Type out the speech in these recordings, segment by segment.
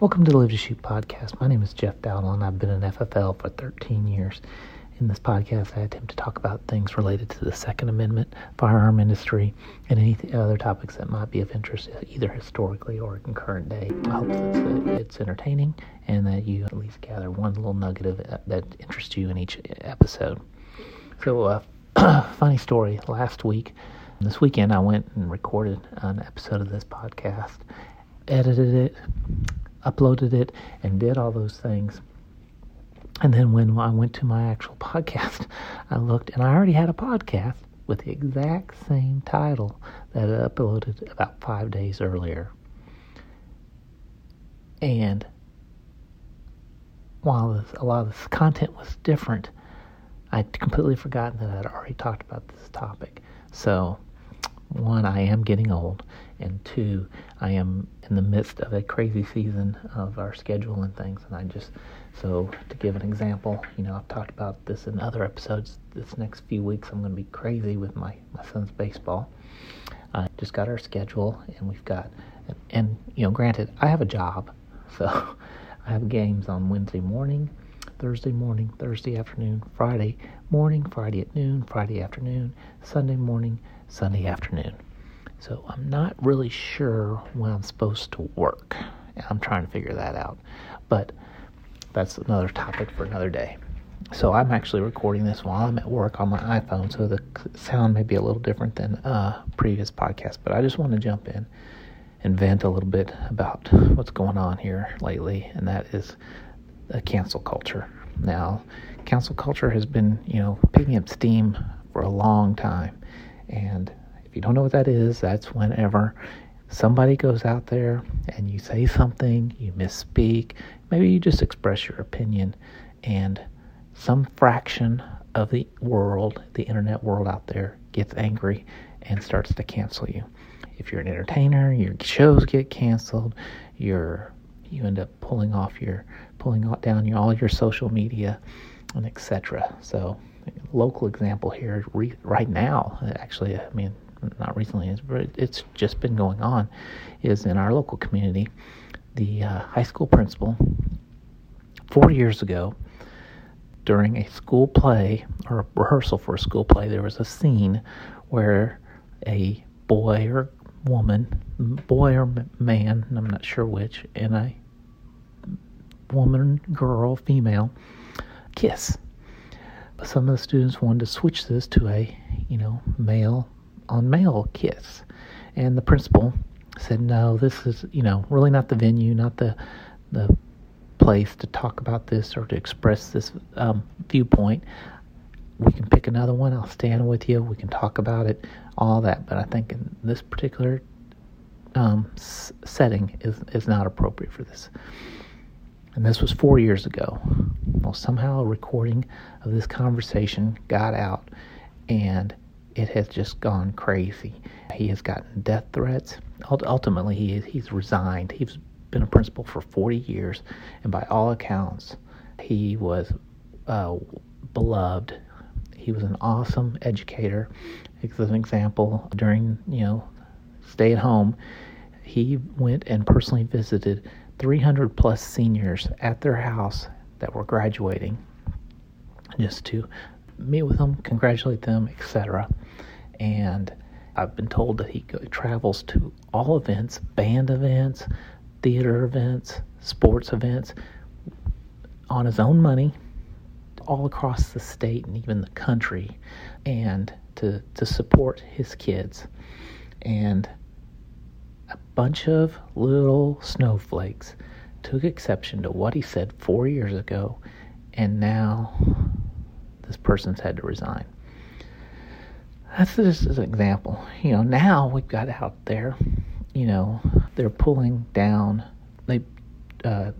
Welcome to the Live to Shoot podcast. My name is Jeff Dowdle, and I've been in FFL for 13 years. In this podcast, I attempt to talk about things related to the Second Amendment, firearm industry, and any other topics that might be of interest, uh, either historically or in current day. I hope that uh, it's entertaining and that you at least gather one little nugget of it that interests you in each episode. So, uh, funny story. Last week, this weekend, I went and recorded an episode of this podcast, edited it, uploaded it, and did all those things. And then when I went to my actual podcast, I looked and I already had a podcast with the exact same title that I uploaded about five days earlier. And while this, a lot of this content was different, I'd completely forgotten that I'd already talked about this topic. So one, I am getting old, and two, I am in the midst of a crazy season of our schedule and things. And I just, so to give an example, you know, I've talked about this in other episodes. This next few weeks, I'm going to be crazy with my, my son's baseball. I just got our schedule, and we've got, and, and you know, granted, I have a job, so I have games on Wednesday morning. Thursday morning, Thursday afternoon, Friday morning, Friday at noon, Friday afternoon, Sunday morning, Sunday afternoon. So I'm not really sure when I'm supposed to work. I'm trying to figure that out. But that's another topic for another day. So I'm actually recording this while I'm at work on my iPhone, so the sound may be a little different than uh, previous podcasts. But I just want to jump in and vent a little bit about what's going on here lately, and that is the cancel culture. Now, cancel culture has been, you know, picking up steam for a long time, and if you don't know what that is, that's whenever somebody goes out there and you say something, you misspeak, maybe you just express your opinion, and some fraction of the world, the internet world out there, gets angry and starts to cancel you. If you're an entertainer, your shows get canceled, you're you end up pulling off your pulling down your, all your social media and etc. So local example here re, right now actually I mean not recently but it's just been going on is in our local community the uh, high school principal four years ago during a school play or a rehearsal for a school play there was a scene where a boy or woman boy or man i'm not sure which and a woman girl female kiss some of the students wanted to switch this to a, you know, male on male kiss. And the principal said, no, this is, you know, really not the venue, not the, the place to talk about this or to express this um, viewpoint. We can pick another one. I'll stand with you. We can talk about it, all that. But I think in this particular um, s- setting is, is not appropriate for this. And this was four years ago. Well, somehow a recording of this conversation got out and it has just gone crazy. He has gotten death threats. Ultimately, he, he's resigned. He's been a principal for 40 years, and by all accounts, he was uh, beloved. He was an awesome educator. As an example, during you know stay at home, he went and personally visited 300 plus seniors at their house that were graduating just to meet with them, congratulate them, etc. And I've been told that he travels to all events, band events, theater events, sports events on his own money all across the state and even the country and to to support his kids. And a bunch of little snowflakes took exception to what he said four years ago, and now this person's had to resign. That's just an example. You know, now we've got out there, you know, they're pulling down, they uh,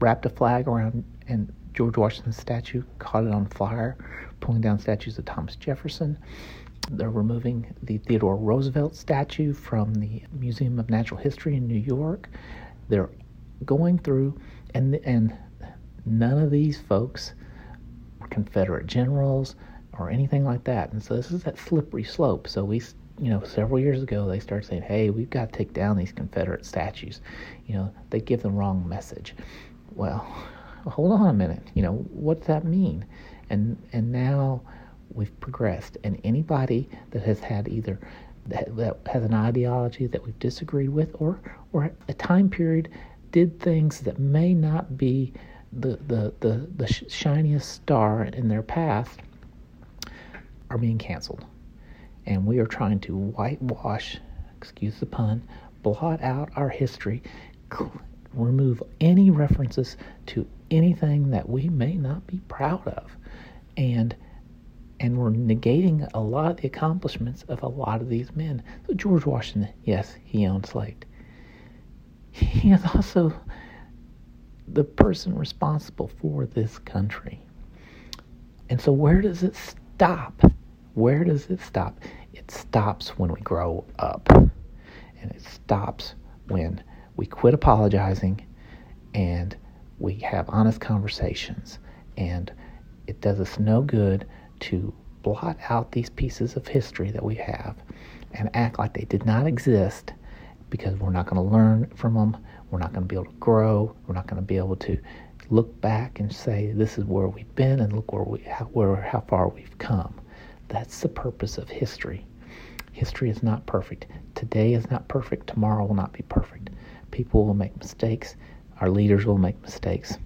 wrapped a flag around and George Washington's statue, caught it on fire, pulling down statues of Thomas Jefferson. They're removing the Theodore Roosevelt statue from the Museum of Natural History in New York. They're going through, and and none of these folks were Confederate generals or anything like that. And so this is that slippery slope. So we you know, several years ago, they started saying, "Hey, we've got to take down these Confederate statues." You know, they give the wrong message. Well, hold on a minute. You know, what does that mean? And and now we've progressed, and anybody that has had either that, that has an ideology that we've disagreed with, or or a time period did things that may not be the the the, the shiniest star in their path, are being canceled, and we are trying to whitewash, excuse the pun, blot out our history, remove any references to anything that we may not be proud of, and and we're negating a lot of the accomplishments of a lot of these men. So George Washington, yes, he owned slaves. He is also the person responsible for this country. And so where does it stop? Where does it stop? It stops when we grow up. And it stops when we quit apologizing and we have honest conversations. And it does us no good to blot out these pieces of history that we have and act like they did not exist because we're not going to learn from them. We're not going to be able to grow. We're not going to be able to look back and say, this is where we've been and look where we, how, where, how far we've come. That's the purpose of history. History is not perfect. Today is not perfect. Tomorrow will not be perfect. People will make mistakes. Our leaders will make mistakes.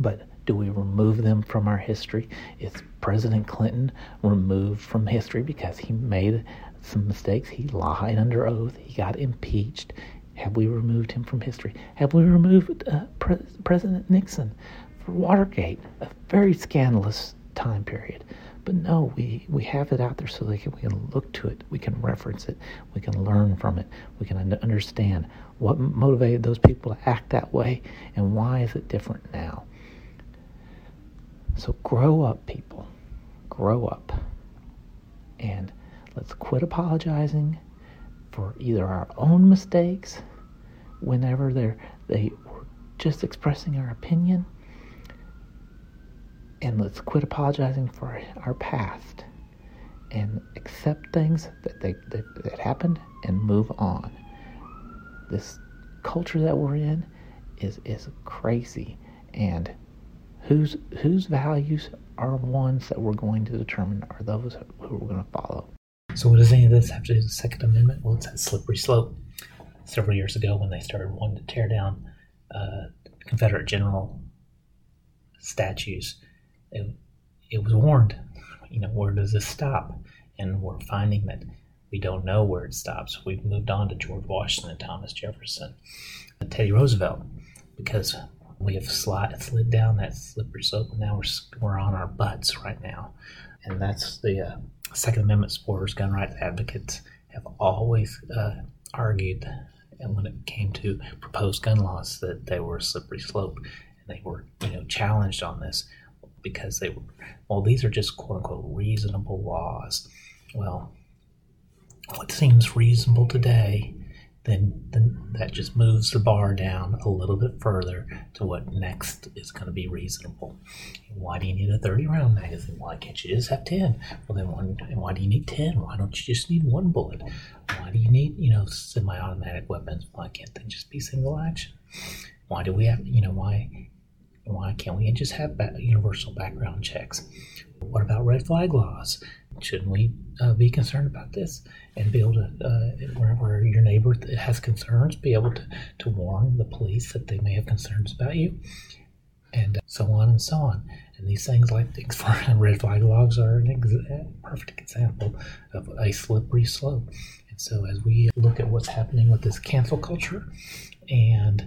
But do we remove them from our history? Is President Clinton removed from history because he made some mistakes? He lied under oath. He got impeached. Have we removed him from history? Have we removed uh, Pre- President Nixon for Watergate, a very scandalous time period? But no, we, we have it out there so that we can look to it, we can reference it, we can learn from it, we can understand what motivated those people to act that way and why is it different now. So grow up, people. Grow up. And let's quit apologizing for either our own mistakes whenever they're they were just expressing our opinion and let's quit apologizing for our past and accept things that they that, that happened and move on this culture that we're in is is crazy and whose whose values are ones that we're going to determine are those who we're going to follow. So, what does any of this have to do with the Second Amendment? Well, it's that slippery slope. Several years ago, when they started wanting to tear down uh, Confederate general statues, it, it was warned. You know, where does this stop? And we're finding that we don't know where it stops. We've moved on to George Washington, Thomas Jefferson, and Teddy Roosevelt, because we have slid, slid down that slippery slope, and now we're, we're on our butts right now. And that's the uh, Second Amendment supporters, gun rights advocates have always uh, argued, and when it came to proposed gun laws, that they were a slippery slope, and they were, you know, challenged on this because they were, well, these are just quote unquote reasonable laws. Well, what seems reasonable today then then that just moves the bar down a little bit further to what next is going to be reasonable. Why do you need a 30 round magazine? Why can't you just have 10? Well, then why do you need 10? Why don't you just need one bullet? Why do you need, you know, semi automatic weapons? Why can't they just be single action? Why do we have, you know, why why can't we just have universal background checks? What about red flag laws? Shouldn't we uh, be concerned about this and be able to, uh, wherever your neighbor has concerns, be able to, to warn the police that they may have concerns about you, and so on and so on. And these things, like things for red flag laws, are an ex- perfect example of a slippery slope. And so, as we look at what's happening with this cancel culture and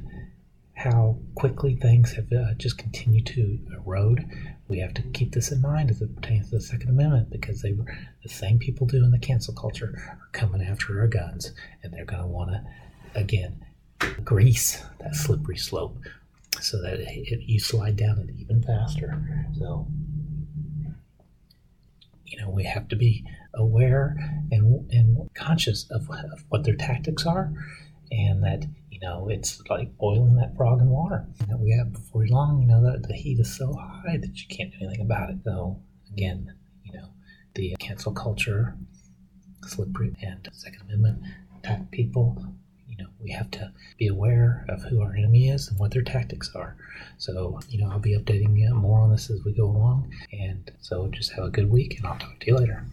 how quickly things have uh, just continued to erode. We have to keep this in mind as it pertains to the Second Amendment because they were the same people doing the cancel culture are coming after our guns, and they're going to want to again grease that slippery slope so that it, it, you slide down it even faster. So you know we have to be aware and and conscious of, of what their tactics are, and that you know, it's like boiling that frog in water that we have before long. You know, the, the heat is so high that you can't do anything about it. So, again, you know, the cancel culture slippery. And Second Amendment attack people. You know, we have to be aware of who our enemy is and what their tactics are. So, you know, I'll be updating you more on this as we go along. And so just have a good week, and I'll talk to you later.